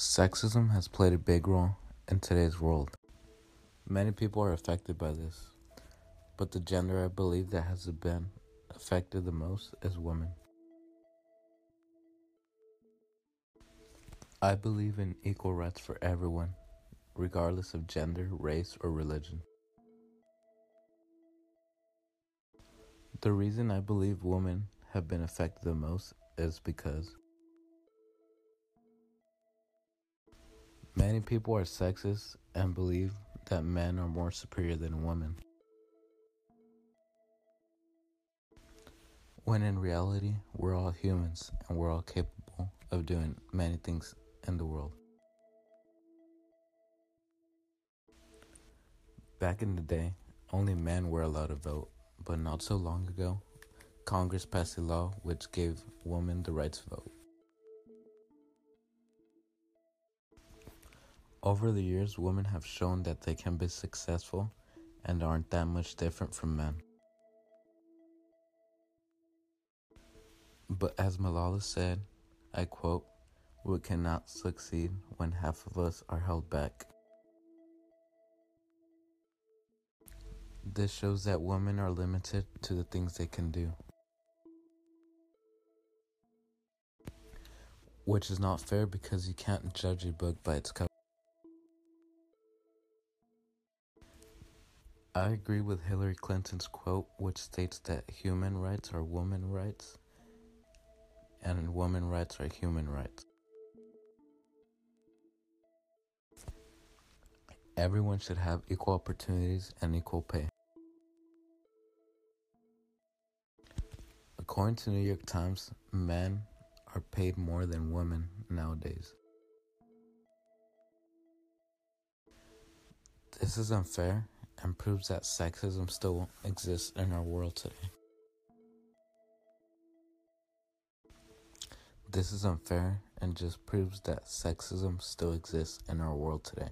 Sexism has played a big role in today's world. Many people are affected by this, but the gender I believe that has been affected the most is women. I believe in equal rights for everyone, regardless of gender, race, or religion. The reason I believe women have been affected the most is because Many people are sexist and believe that men are more superior than women. When in reality, we're all humans and we're all capable of doing many things in the world. Back in the day, only men were allowed to vote, but not so long ago, Congress passed a law which gave women the right to vote. Over the years, women have shown that they can be successful and aren't that much different from men. But as Malala said, I quote, we cannot succeed when half of us are held back. This shows that women are limited to the things they can do. Which is not fair because you can't judge a book by its cover. I agree with Hillary Clinton's quote, which states that human rights are women rights and women rights are human rights. Everyone should have equal opportunities and equal pay. According to New York Times, men are paid more than women nowadays. This is unfair and proves that sexism still exists in our world today. This is unfair and just proves that sexism still exists in our world today.